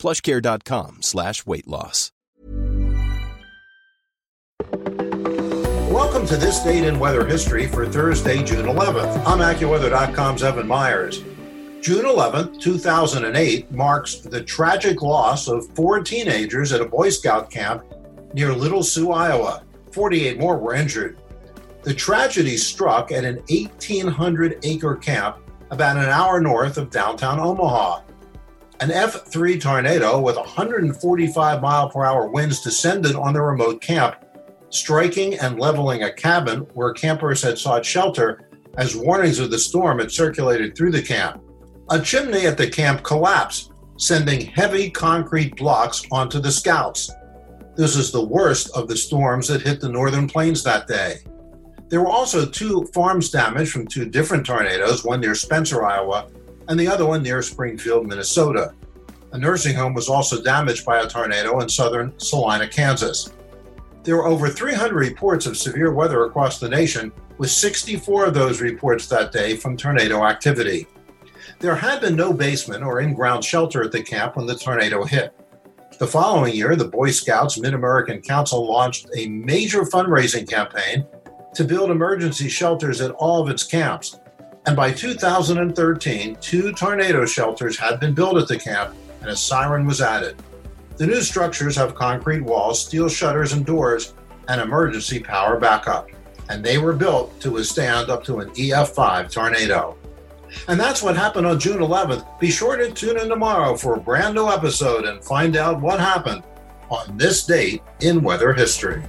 plushcare.com slash weight loss. Welcome to this date in weather history for Thursday, June 11th. I'm AccuWeather.com's Evan Myers. June 11th, 2008 marks the tragic loss of four teenagers at a Boy Scout camp near Little Sioux, Iowa. 48 more were injured. The tragedy struck at an 1,800 acre camp about an hour north of downtown Omaha. An F3 tornado with 145 mile per hour winds descended on the remote camp, striking and leveling a cabin where campers had sought shelter as warnings of the storm had circulated through the camp. A chimney at the camp collapsed, sending heavy concrete blocks onto the scouts. This is the worst of the storms that hit the northern plains that day. There were also two farms damaged from two different tornadoes, one near Spencer, Iowa, and the other one near Springfield, Minnesota. A nursing home was also damaged by a tornado in southern Salina, Kansas. There were over 300 reports of severe weather across the nation, with 64 of those reports that day from tornado activity. There had been no basement or in ground shelter at the camp when the tornado hit. The following year, the Boy Scouts Mid American Council launched a major fundraising campaign to build emergency shelters at all of its camps. And by 2013, two tornado shelters had been built at the camp and a siren was added. The new structures have concrete walls, steel shutters and doors, and emergency power backup. And they were built to withstand up to an EF5 tornado. And that's what happened on June 11th. Be sure to tune in tomorrow for a brand new episode and find out what happened on this date in weather history.